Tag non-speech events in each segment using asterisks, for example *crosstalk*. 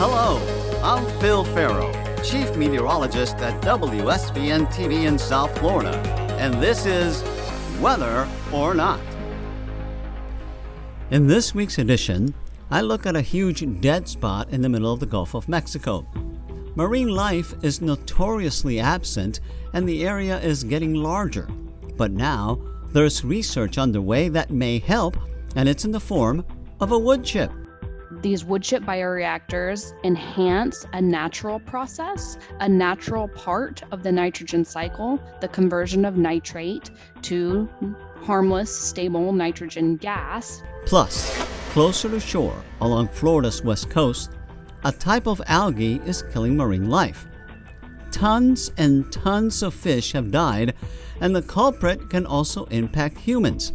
Hello, I'm Phil Farrow, Chief Meteorologist at WSVN TV in South Florida, and this is Weather or Not. In this week's edition, I look at a huge dead spot in the middle of the Gulf of Mexico. Marine life is notoriously absent, and the area is getting larger. But now, there's research underway that may help, and it's in the form of a wood chip. These wood chip bioreactors enhance a natural process, a natural part of the nitrogen cycle, the conversion of nitrate to harmless, stable nitrogen gas. Plus, closer to shore, along Florida's west coast, a type of algae is killing marine life. Tons and tons of fish have died, and the culprit can also impact humans.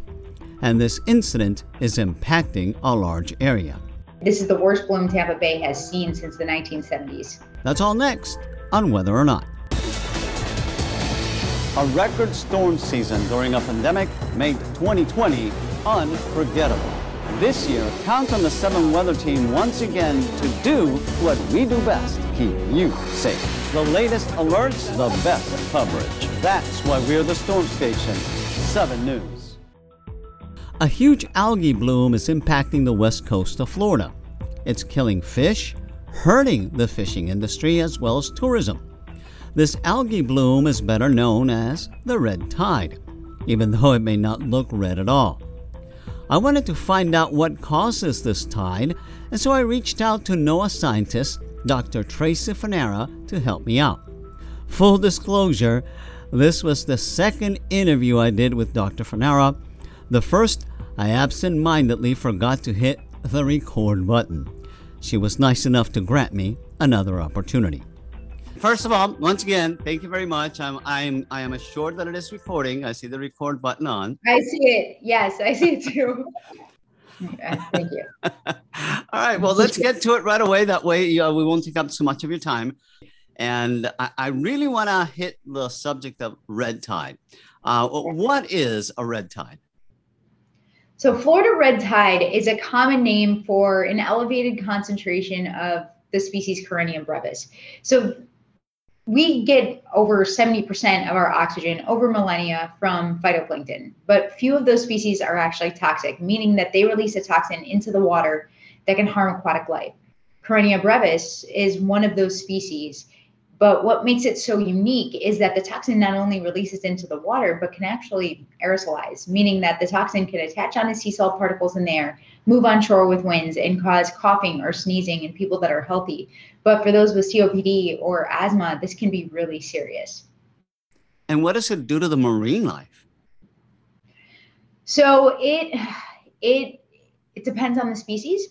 And this incident is impacting a large area. This is the worst bloom Tampa Bay has seen since the 1970s. That's all next on Weather or Not. A record storm season during a pandemic made 2020 unforgettable. This year, count on the 7 Weather Team once again to do what we do best keep you safe. The latest alerts, the best coverage. That's why we're the Storm Station, 7 News. A huge algae bloom is impacting the west coast of Florida. It's killing fish, hurting the fishing industry as well as tourism. This algae bloom is better known as the red tide, even though it may not look red at all. I wanted to find out what causes this tide, and so I reached out to NOAA scientist Dr. Tracy Fanara to help me out. Full disclosure, this was the second interview I did with Dr. Fanara. The first, I absent mindedly forgot to hit the record button. She was nice enough to grant me another opportunity. First of all, once again, thank you very much. I'm I'm I am assured that it is recording. I see the record button on. I see it. Yes, I see it too. *laughs* thank you. all right. Well, let's get to it right away. That way, uh, we won't take up too much of your time. And I, I really want to hit the subject of red tide. Uh, what is a red tide? So, Florida red tide is a common name for an elevated concentration of the species Karenia brevis. So, we get over 70% of our oxygen over millennia from phytoplankton, but few of those species are actually toxic, meaning that they release a toxin into the water that can harm aquatic life. Karenia brevis is one of those species, but what makes it so unique is that the toxin not only releases into the water, but can actually aerosolize, meaning that the toxin can attach onto sea salt particles in the air, move on shore with winds, and cause coughing or sneezing in people that are healthy. But for those with COPD or asthma, this can be really serious. And what does it do to the marine life? So it it it depends on the species.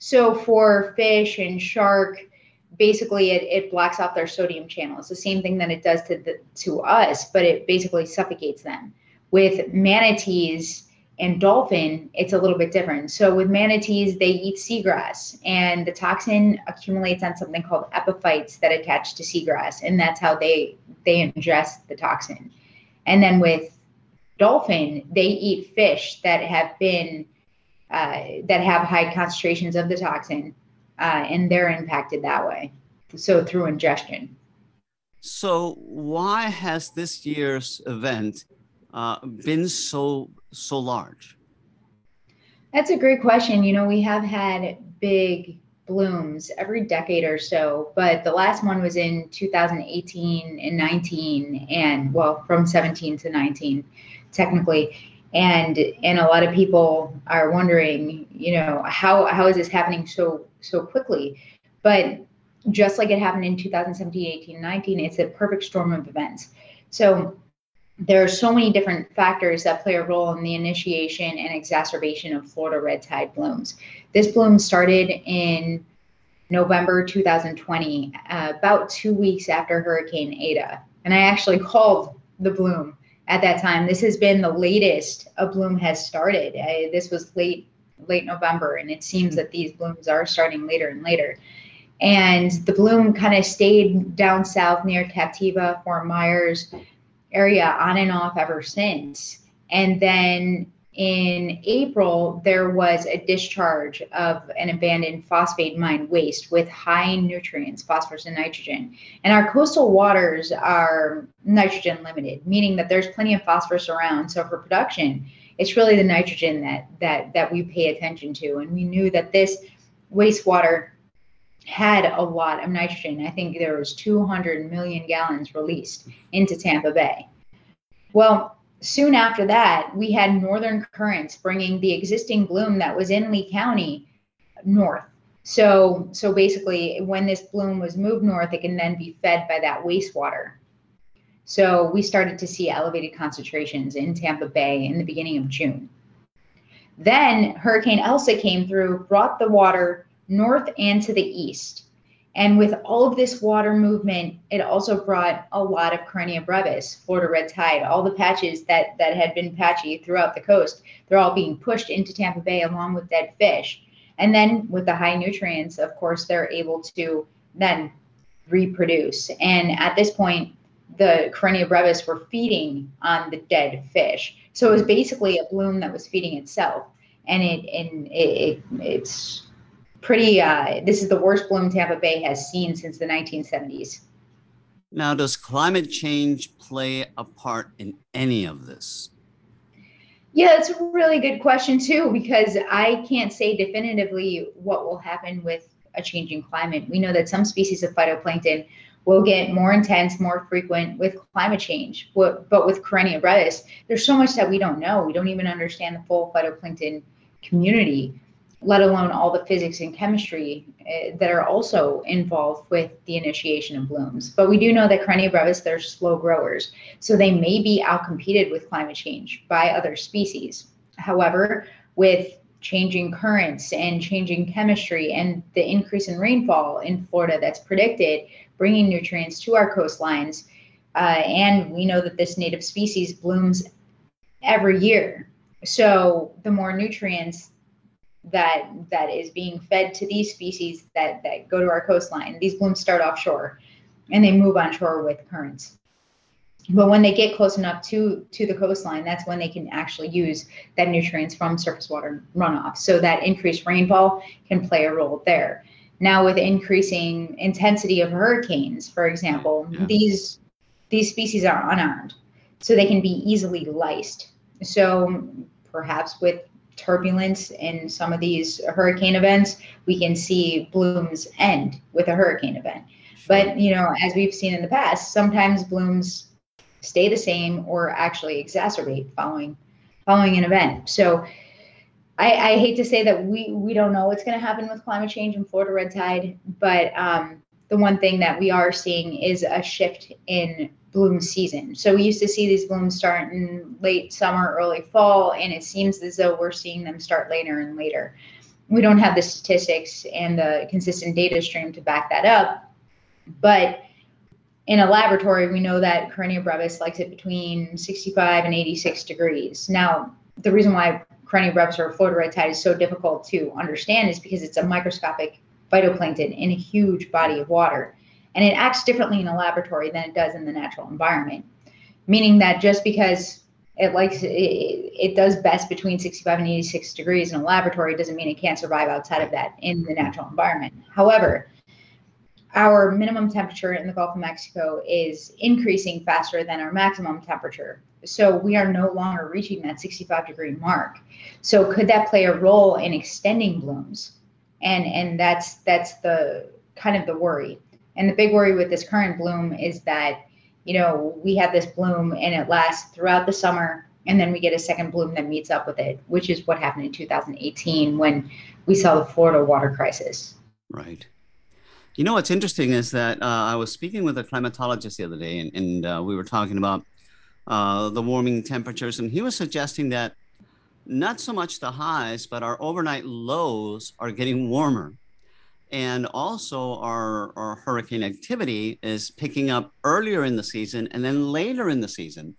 So for fish and shark, basically it, it blocks off their sodium channel. It's the same thing that it does to the, to us, but it basically suffocates them. With manatees and dolphin, it's a little bit different. So with manatees, they eat seagrass, and the toxin accumulates on something called epiphytes that attach to seagrass, and that's how they they ingest the toxin. And then with dolphin, they eat fish that have been uh, that have high concentrations of the toxin, uh, and they're impacted that way. So through ingestion. So why has this year's event uh, been so so large? That's a great question. You know, we have had big blooms every decade or so, but the last one was in 2018 and 19, and well, from 17 to 19, technically. And and a lot of people are wondering, you know, how how is this happening so so quickly? But just like it happened in 2017, 18, 19, it's a perfect storm of events. So there are so many different factors that play a role in the initiation and exacerbation of Florida red tide blooms. This bloom started in November 2020, uh, about two weeks after Hurricane Eta. And I actually *laughs* called the bloom at that time. This has been the latest a bloom has started. Uh, this was late late November, and it seems that these blooms are starting later and later. And the bloom kind of stayed down south near Captiva, Fort Myers, area on and off ever since. And then in April, there was a discharge of an abandoned phosphate mine waste with high nutrients, phosphorus and nitrogen. And our coastal waters are nitrogen limited, meaning that there's plenty of phosphorus around. So for production, it's really the nitrogen that that that we pay attention to. And we knew that this wastewater had a lot of nitrogen. I think there was 200 million gallons released into Tampa Bay. Well, soon after that, we had northern currents bringing the existing bloom that was in Lee County north. So, so basically, when this bloom was moved north, it can then be fed by that wastewater. So we started to see elevated concentrations in Tampa Bay in the beginning of June. Then Hurricane Elsa came through, brought the water north and to the east. And with all of this water movement, it also brought a lot of Karenia brevis, Florida red tide, all the patches that, that had been patchy throughout the coast. They're all being pushed into Tampa Bay along with dead fish. And then with the high nutrients, of course, they're able to then reproduce. And at this point, the Karenia brevis were feeding on the dead fish. So it was basically a bloom that was feeding itself. And it and it, it it's pretty uh, this is the worst bloom tampa bay has seen since the 1970s now does climate change play a part in any of this? Yeah it's a really good question too because i can't say definitively what will happen with a changing climate. We know that some species of phytoplankton will get more intense more frequent with climate change but with Karenia brevis there's so much that we don't know. We don't even understand the full phytoplankton community let alone all the physics and chemistry uh, that are also involved with the initiation of blooms. But we do know that Karenia brevis, they're slow growers, so they may be outcompeted with climate change by other species. However, with changing currents and changing chemistry and the increase in rainfall in Florida that's predicted, bringing nutrients to our coastlines, uh, and we know that this native species blooms every year. So the more nutrients that that is being fed to these species that that go to our coastline. These blooms start offshore, and they move on shore with currents. But when they get close enough to to the coastline, that's when they can actually use that nutrients from surface water runoff. So that increased rainfall can play a role there. Now with increasing intensity of hurricanes, for example, yeah. these these species are unarmed, so they can be easily lysed. So perhaps with turbulence in some of these hurricane events, we can see blooms end with a hurricane event. But you know, as we've seen in the past, sometimes blooms stay the same or actually exacerbate following following an event. So I, I hate to say that we we don't know what's going to happen with climate change and Florida red tide, but um, the one thing that we are seeing is a shift in bloom season. So we used to see these blooms start in late summer, early fall, and it seems as though we're seeing them start later and later. We don't have the statistics and the consistent data stream to back that up, but in a laboratory, we know that Karenia brevis likes it between 65 and 86 degrees. Now, the reason why Karenia brevis or Florida is so difficult to understand is because it's a microscopic phytoplankton in a huge body of water and it acts differently in a laboratory than it does in the natural environment meaning that just because it likes it, it does best between 65 and 86 degrees in a laboratory doesn't mean it can't survive outside of that in the natural environment however our minimum temperature in the Gulf of Mexico is increasing faster than our maximum temperature. So we are no longer reaching that 65 degree mark. So could that play a role in extending blooms? And and that's that's the kind of the worry. And the big worry with this current bloom is that, you know, we have this bloom and it lasts throughout the summer and then we get a second bloom that meets up with it, which is what happened in 2018 when we saw the Florida water crisis. Right. You know what's interesting is that uh, I was speaking with a climatologist the other day, and, and uh, we were talking about uh, the warming temperatures, and he was suggesting that not so much the highs, but our overnight lows are getting warmer and also our, our hurricane activity is picking up earlier in the season and then later in the season.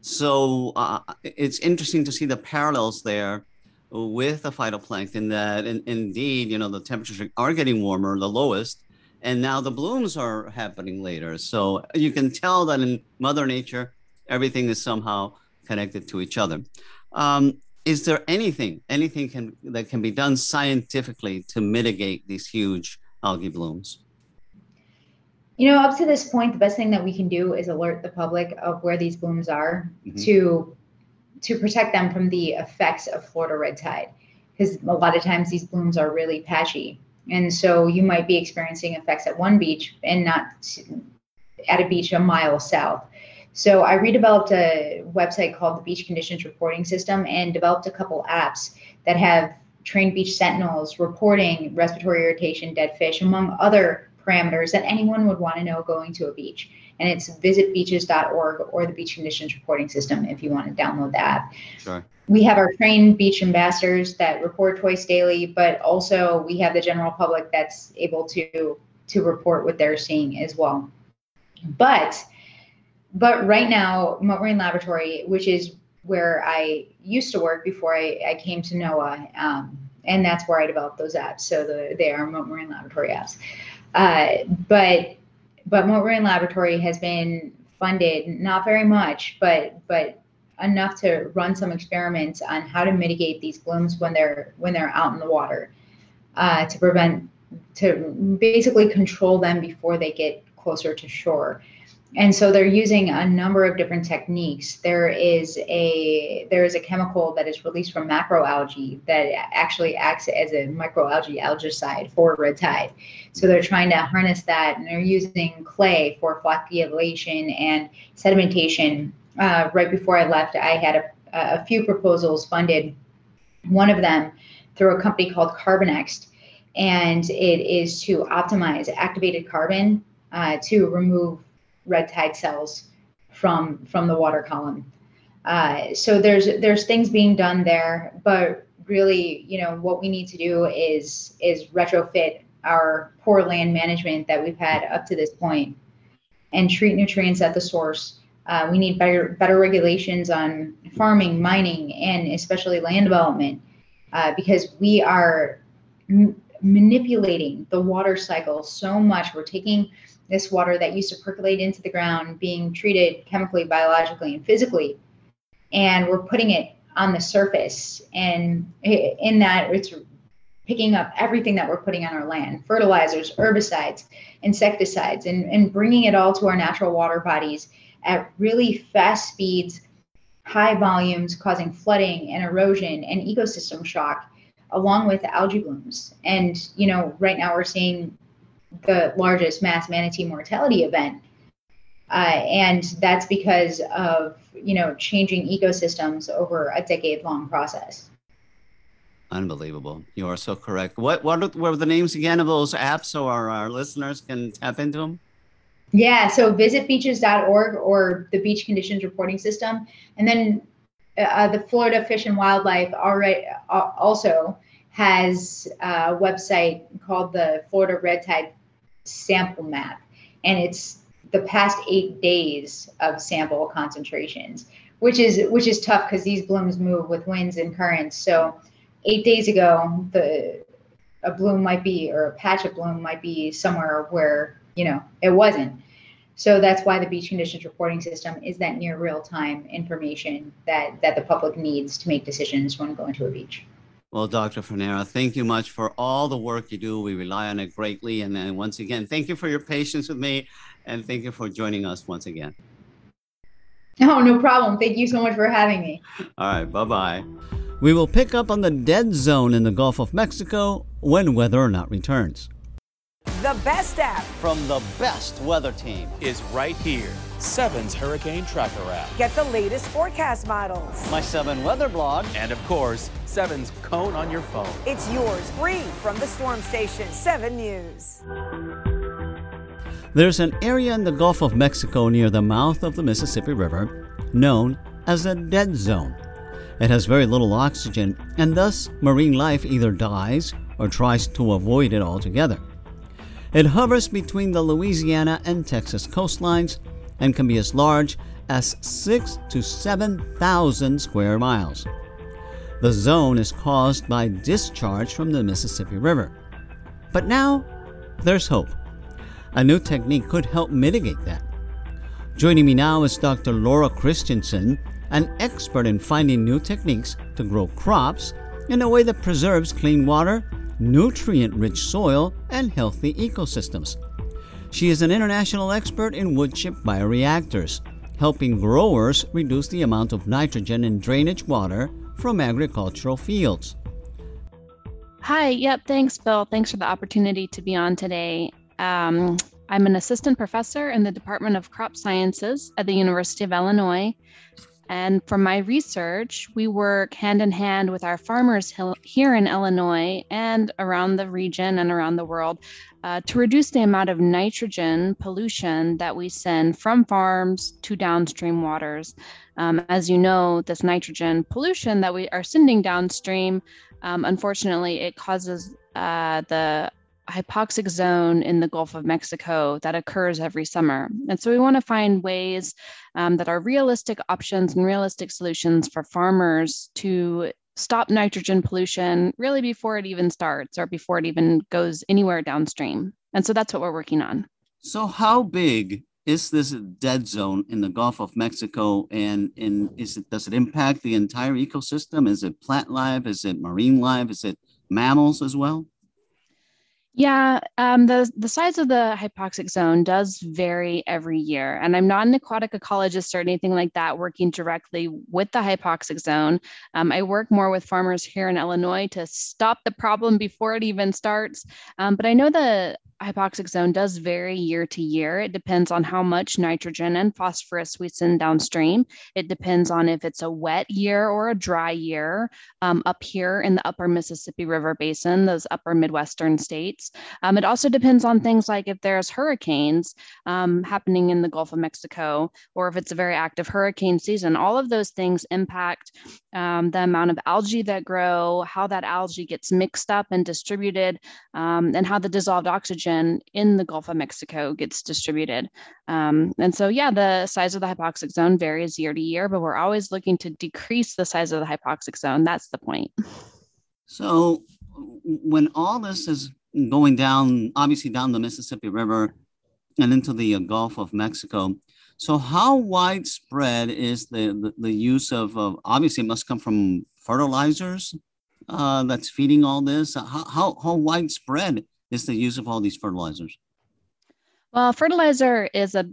So uh, it's interesting to see the parallels there with the phytoplankton that in, indeed, you know, the temperatures are getting warmer, the lowest, and now the blooms are happening later. So you can tell that in Mother Nature, everything is somehow connected to each other. Um, is there anything, anything can, that can be done scientifically to mitigate these huge algae blooms? You know, up to this point, the best thing that we can do is alert the public of where these blooms are mm-hmm. to to protect them from the effects of Florida red tide. Because a lot of times these blooms are really patchy. And so you might be experiencing effects at one beach and not at a beach a mile south. So I redeveloped a website called the Beach Conditions Reporting System and developed a couple apps that have trained beach sentinels reporting respiratory irritation, dead fish, among other parameters that anyone would want to know going to a beach. And it's visitbeaches.org or the Beach Conditions Reporting System if you want to download that. Sure. We have our trained beach ambassadors that report twice daily, but also we have the general public that's able to to report what they're seeing as well. But but right now, Mote Marine Laboratory, which is where I used to work before I, I came to NOAA, um, and that's where I developed those apps. So the, they are Mote Marine Laboratory apps. Uh, but but Mote Marine Laboratory has been funded not very much, but but enough to run some experiments on how to mitigate these blooms when they're when they're out in the water, uh, to prevent to basically control them before they get closer to shore and so they're using a number of different techniques. There is a there is a chemical that is released from macroalgae that actually acts as a microalgae algicide for red tide. So they're trying to harness that and they're using clay for flocculation and sedimentation. Uh, right before i left i had a, a few proposals funded. One of them through a company called Carbonxt and it is to optimize activated carbon uh, to remove red tide cells from from the water column. Uh, so there's there's things being done there, but really, you know, what we need to do is is retrofit our poor land management that we've had up to this point, and treat nutrients at the source. Uh, we need better better regulations on farming, mining, and especially land development, uh, because we are m- manipulating the water cycle so much. We're taking this water that used to percolate into the ground being treated chemically, biologically, and physically. And we're putting it on the surface. And in that, it's picking up everything that we're putting on our land fertilizers, herbicides, insecticides, and, and bringing it all to our natural water bodies at really fast speeds, high volumes, causing flooding and erosion and ecosystem shock, along with algae blooms. And, you know, right now we're seeing the largest mass manatee mortality event. Uh, and that's because of you know changing ecosystems over a decade long process. Unbelievable. You are so correct. What what were the names again of those apps so our, our listeners can tap into them? Yeah, so visitbeaches.org or the Beach Conditions Reporting System. And then uh, the Florida Fish and Wildlife already, uh, also has a website called the Florida Red Tide sample map, and it's the past eight days of sample concentrations, which is which is tough because these blooms move with winds and currents. So, eight days ago, the a bloom might be or a patch of bloom might be somewhere where you know it wasn't. So that's why the beach conditions reporting system is that near real time information that that the public needs to make decisions when going to a beach. Well, Dr. Fanara, thank you much for all the work you do. We rely on it greatly. And then once again, thank you for your patience with me and thank you for joining us once again. *laughs* Oh, no problem. Thank you so much for having me. All right, bye bye. We will pick up on the dead zone in the Gulf of Mexico when Weather or Not returns. The best app from the best weather team is right here. Seven's Hurricane Tracker app. Get the latest forecast models. My Seven weather blog. And of course, Seven's Cone on your phone. It's yours free from the storm station, 7 News. There's an area in the Gulf of Mexico near the mouth of the Mississippi River known as a dead zone. It has very little oxygen, and thus marine life either dies or tries to avoid it altogether. It hovers between the Louisiana and Texas coastlines and can be as large as 6 to 7,000 square miles. The zone is caused by discharge from the Mississippi River. But now, there's hope. A new technique could help mitigate that. Joining me now is Dr. Laura Christensen, an expert in finding new techniques to grow crops in a way that preserves clean water, nutrient rich soil, and healthy ecosystems. She is an international expert in woodchip bioreactors, helping growers reduce the amount of nitrogen in drainage water from agricultural fields. Hi, yep, thanks, Bill. Thanks for the opportunity to be on today. Um, I'm an assistant professor in the Department of Crop Sciences at the University of Illinois. And for my research, we work hand in hand with our farmers here in Illinois and around the region and around the world uh, to reduce the amount of nitrogen pollution that we send from farms to downstream waters. Um, as you know, this nitrogen pollution that we are sending downstream, um, unfortunately, it causes uh, the hypoxic zone in the Gulf of Mexico that occurs every summer. And so we want to find ways um, that are realistic options and realistic solutions for farmers to stop nitrogen pollution really before it even starts or before it even goes anywhere downstream. And so that's what we're working on. So, how big is this dead zone in the Gulf of Mexico, and, and is it does it impact the entire ecosystem? Is it plant life? Is it marine life? Is it mammals as well? Yeah, um, the the size of the hypoxic zone does vary every year, and I'm not an aquatic ecologist or anything like that working directly with the hypoxic zone. Um, I work more with farmers here in Illinois to stop the problem before it even starts. Um, but I know the hypoxic zone does vary year to year. It depends on how much nitrogen and phosphorus we send downstream. It depends on if it's a wet year or a dry year um, up here in the upper Mississippi River Basin, those upper Midwestern states. Um, it also depends on things like if there's hurricanes um, happening in the Gulf of Mexico or if it's a very active hurricane season. All of those things impact um, the amount of algae that grow, how that algae gets mixed up and distributed, um, and how the dissolved oxygen in the Gulf of Mexico gets distributed. Um, and so, yeah, the size of the hypoxic zone varies year to year, but we're always looking to decrease the size of the hypoxic zone. That's the point. So, when all this is going down, obviously down the Mississippi River and into the Gulf of Mexico, so how widespread is the, the, the use of, uh, obviously it must come from fertilizers uh, that's feeding all this? How, how, how widespread is the use of all these fertilizers? Well, fertilizer is a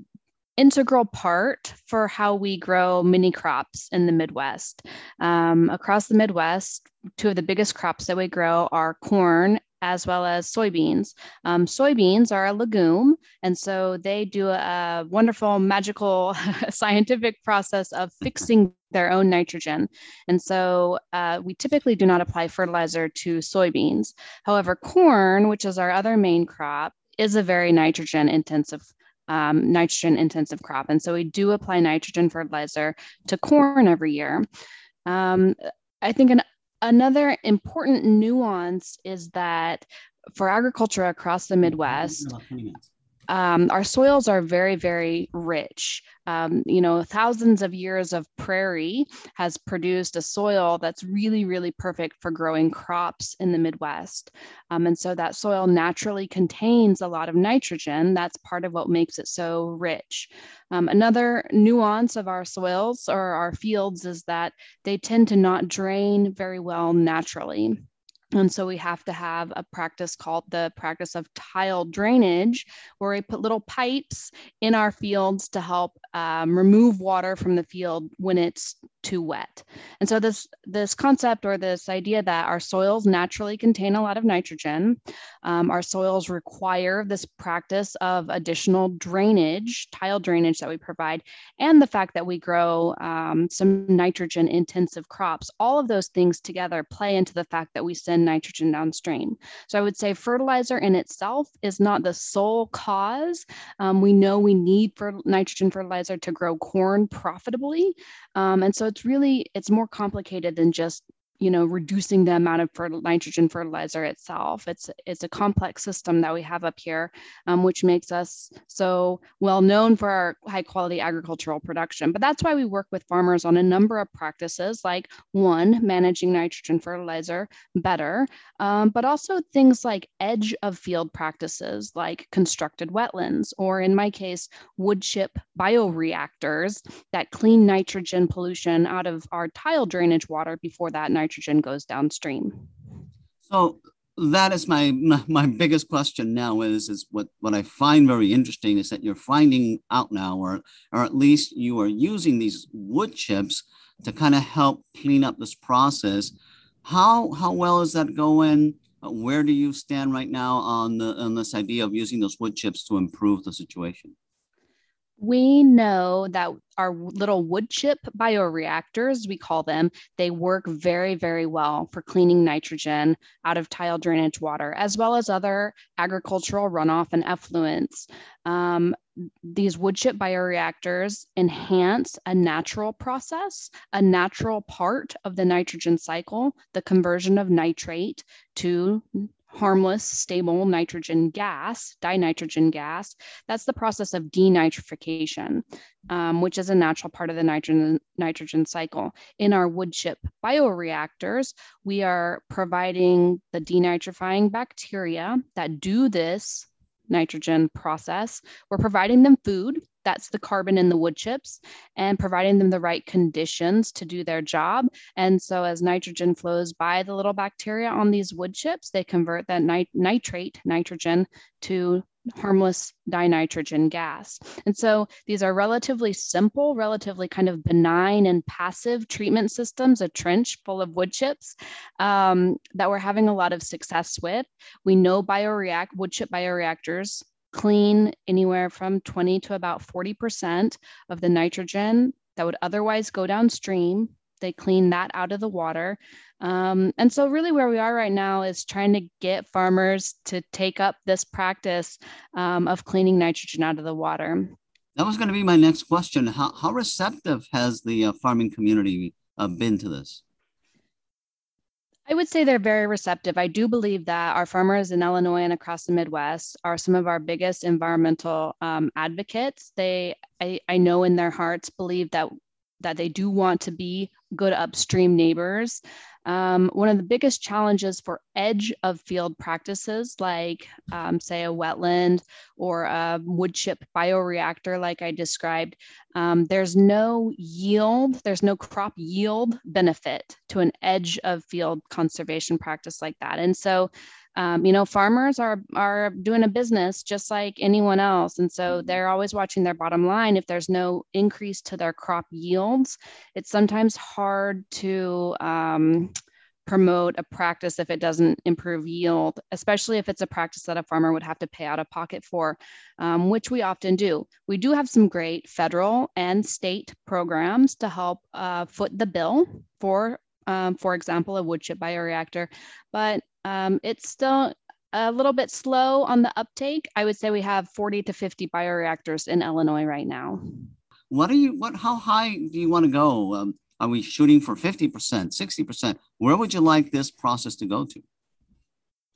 integral part for how we grow mini crops in the Midwest. Um, across the Midwest, two of the biggest crops that we grow are corn as well as soybeans. Um, soybeans are a legume, and so they do a, wonderful, magical *laughs* scientific process of fixing their own nitrogen. And so uh, we typically do not apply fertilizer to soybeans. However, corn, which is our other main crop, is a very nitrogen intensive um, nitrogen intensive crop. And so we do apply nitrogen fertilizer to corn every year. Um, I think an, another important nuance is that for agriculture across the Midwest, um, our soils are very, very rich. Um, you know, thousands of years of prairie has produced a soil that's really, really perfect for growing crops in the Midwest. Um, and so that soil naturally contains a lot of nitrogen. That's part of what makes it so rich. Um, another nuance of our soils or our fields is that they tend to not drain very well naturally. And so we have to have a practice called the practice of tile drainage, where we put little pipes in our fields to help um, remove water from the field when it's too wet. And so this this concept or this idea that our soils naturally contain a lot of nitrogen, um, our soils require this practice of additional drainage, tile drainage that we provide, and the fact that we grow um, some nitrogen intensive crops. All of those things together play into the fact that we send nitrogen downstream. So I would say fertilizer in itself is not the sole cause. Um, we know we need for nitrogen fertilizer to grow corn profitably, um, and so it's really it's more complicated than just you know reducing the amount of nitrogen fertilizer itself. It's it's a complex system that we have up here um, which makes us so well known for our high quality agricultural production. But that's why we work with farmers on a number of practices like one managing nitrogen fertilizer better um, but also things like edge of field practices like constructed wetlands or in my case wood chip bioreactors that clean nitrogen pollution out of our tile drainage water before that nitrogen nitrogen goes downstream. So that is my, my, my biggest question now is is what what I find very interesting is that you're finding out now or or at least you are using these wood chips to kind of help clean up this process. How how well is that going? Where do you stand right now on the on this idea of using those wood chips to improve the situation? We know that our little wood chip bioreactors, we call them, they work very, very well for cleaning nitrogen out of tile drainage water, as well as other agricultural runoff and effluents. Um, these wood chip bioreactors enhance a natural process, a natural part of the nitrogen cycle, the conversion of nitrate to harmless, stable nitrogen gas, dinitrogen gas. That's the process of denitrification, um, which is a natural part of the nitrogen, nitrogen cycle. In our wood chip bioreactors, we are providing the denitrifying bacteria that do this nitrogen process. We're providing them food that's the carbon in the wood chips and providing them the right conditions to do their job. And so as nitrogen flows by the little bacteria on these wood chips, they convert that nit- nitrate, nitrogen, to harmless dinitrogen gas. And so these are relatively simple, relatively kind of benign and passive treatment systems, a trench full of wood chips um, that we're having a lot of success with. We know bioreact wood chip bioreactors clean anywhere from 20 to about 40% of the nitrogen that would otherwise go downstream. They clean that out of the water. Um, and so, really, where we are right now is trying to get farmers to take up this practice um, of cleaning nitrogen out of the water. That was going to be my next question. How, how receptive has the uh, farming community uh, been to this? I would say they're very receptive. I do believe that our farmers in Illinois and across the Midwest are some of our biggest environmental um, advocates. They, I, I know in their hearts, believe that that they do want to be good upstream neighbors. Um, one of the biggest challenges for edge of field practices, like um, say a wetland or a wood chip bioreactor, like I described, um, there's no yield, there's no crop yield benefit to an edge of field conservation practice like that. And so um, you know farmers are are doing a business just like anyone else and so mm-hmm. they're always watching their bottom line if there's no increase to their crop yields it's sometimes hard to um, promote a practice if it doesn't improve yield especially if it's a practice that a farmer would have to pay out of pocket for um, which we often do we do have some great federal and state programs to help uh, foot the bill for um, for example, a wood chip bioreactor, but um, it's still a little bit slow on the uptake. I would say we have 40 to 50 bioreactors in Illinois right now. What are you, what, how high do you want to go? Um, are we shooting for 50%, 60%? Where would you like this process to go to?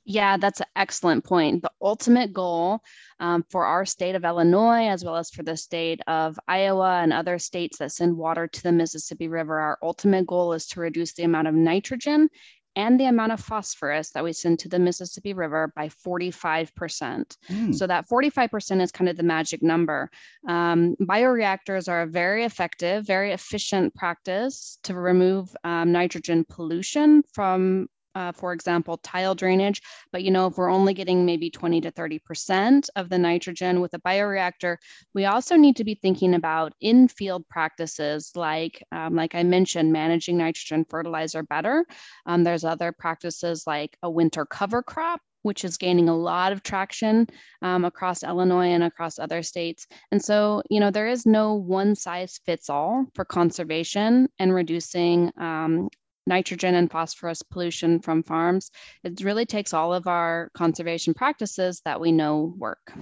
Yeah, that's an excellent point. The ultimate goal um, for our state of Illinois, as well as for the state of Iowa and other states that send water to the Mississippi River, our ultimate goal is to reduce the amount of nitrogen and the amount of phosphorus that we send to the Mississippi River by 45%. Mm. So that 45% is kind of the magic number. Um, bioreactors are a very effective, very efficient practice to remove um, nitrogen pollution from uh, for example, tile drainage. But you know, if we're only getting maybe 20 to 30% of the nitrogen with a bioreactor, we also need to be thinking about in-field practices like, um, like I mentioned, managing nitrogen fertilizer better. Um, there's other practices like a winter cover crop which is gaining a lot of traction um, across Illinois and across other states. And so, you know, there is no one size fits all for conservation and reducing um, nitrogen and phosphorus pollution from farms. It really takes all of our conservation practices that we know work.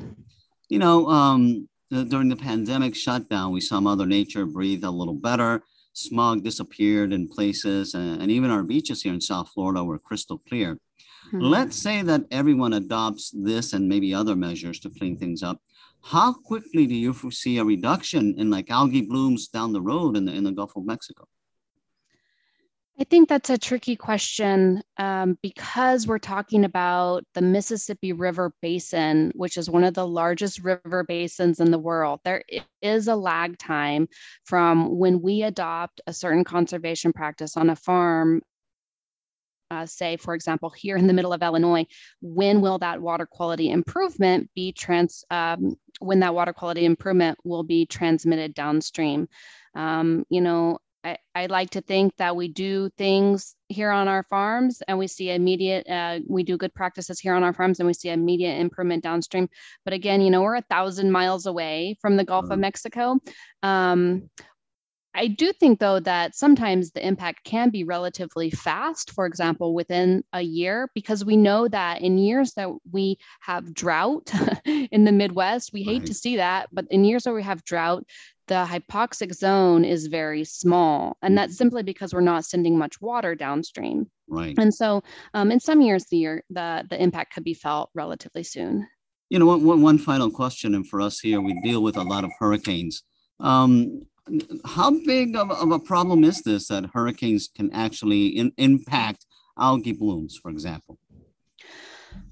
You know, um, during the pandemic shutdown, we saw Mother Nature breathe a little better. smog disappeared in places, and, and even our beaches here in South Florida were crystal clear. Hmm. Let's say that everyone adopts this and maybe other measures to clean things up. How quickly do you foresee a reduction in like algae blooms down the road in the, in the Gulf of Mexico? I think that's a tricky question um, because we're talking about the Mississippi River Basin, which is one of the largest river basins in the world. There is a lag time from when we adopt a certain conservation practice on a farm. Uh, say, for example, here in the middle of Illinois, when will that water quality improvement be trans? Um, when that water quality improvement will be transmitted downstream? Um, you know, I, I like to think that we do things here on our farms and we see immediate, uh, we do good practices here on our farms and we see immediate improvement downstream. But again, you know, we're a thousand miles away from the Gulf of mm-hmm. Mexico. Um, I do think, though, that sometimes the impact can be relatively fast, for example, within a year, because we know that in years that we have drought *laughs* in the Midwest, we hate right. to see that, but in years where we have drought, the hypoxic zone is very small. And that's mm-hmm. simply because we're not sending much water downstream. Right. And so um, in some years, the year, the, the impact could be felt relatively soon. You know, one, one final question, and for us here, we deal with a lot of hurricanes. Um, how big of, of, a problem is this that hurricanes can actually in, impact algae blooms, for example?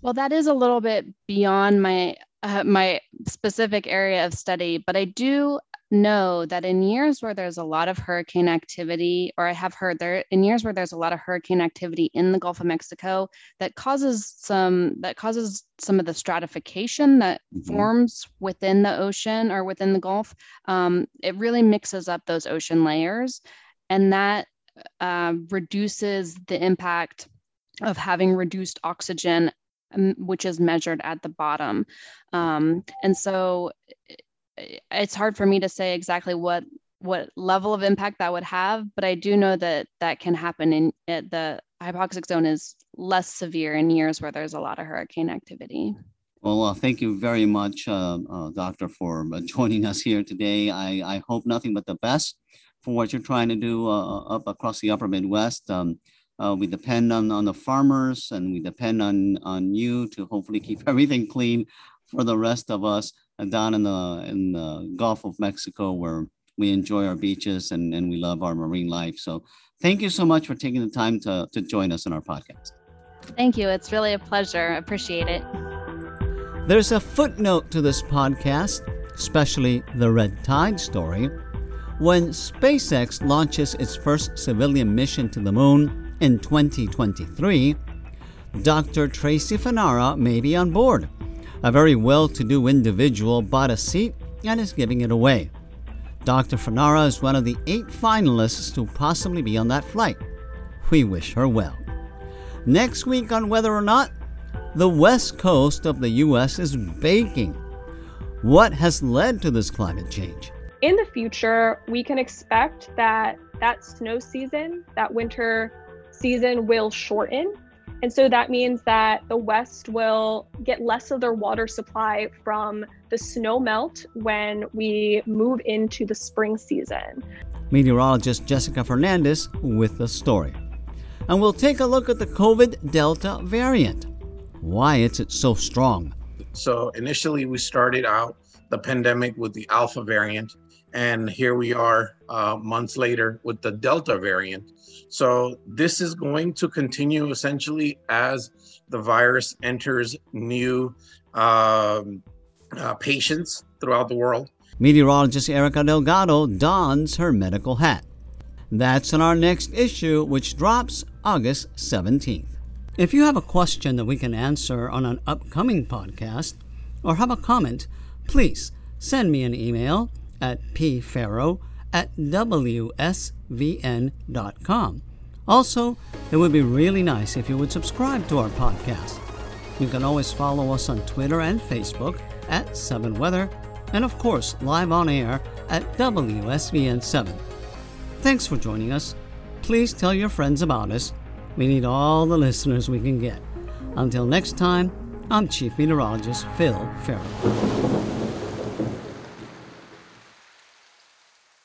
Well, that is a little bit beyond my uh, my specific area of study, but I do know that in years where there's a lot of hurricane activity, or I have heard there in years where there's a lot of hurricane activity in the Gulf of Mexico, that causes some that causes some of the stratification that mm-hmm. forms within the ocean or within the Gulf. Um, it really mixes up those ocean layers, and that uh, reduces the impact of having reduced oxygen um, which is measured at the bottom. Um, and so it's hard for me to say exactly what what level of impact that would have, but I do know that that can happen in the hypoxic zone is less severe in years where there's a lot of hurricane activity. Well, uh, thank you very much, uh, uh, Doctor, for uh, joining us here today. I, I hope nothing but the best for what you're trying to do uh, up across the upper Midwest. Um, uh, we depend on, on the farmers and we depend on, on you to hopefully keep *laughs* everything clean for the rest of us down in the in the Gulf of Mexico where we enjoy our beaches and, and we love our marine life. So thank you so much for taking the time to, to join us in our podcast. Thank you. It's really a pleasure. Appreciate it. There's a footnote to this podcast, especially the red tide story. When SpaceX launches its first civilian mission to the moon in 2023, Dr. Tracy Fanara may be on board. A very well to do individual bought a seat and is giving it away. Dr. Fanara is one of the eight finalists to possibly be on that flight. We wish her well. Next week, on whether or not the west coast of the U.S. is baking. What has led to this climate change? In the future, we can expect that that snow season, that winter season will shorten and so that means that the West will get less of their water supply from the snow melt when we move into the spring season. Meteorologist Jessica Fernandez with the story. And we'll take a look at the COVID Delta variant. Why is it so strong? So, initially, we started out the pandemic with the Alpha variant, and here we are uh, months later with the Delta variant. So this is going to continue essentially as the virus enters new um, uh, patients throughout the world. Meteorologist Erica Delgado dons her medical hat. That's in our next issue, which drops August 17th. If you have a question that we can answer on an upcoming podcast or have a comment, please send me an email at pfarrow at wsvn.com. Also, it would be really nice if you would subscribe to our podcast. You can always follow us on Twitter and Facebook at 7 Weather, and of course, live on air at WSVN7. Thanks for joining us. Please tell your friends about us. We need all the listeners we can get. Until next time, I'm Chief Meteorologist Phil Farrow.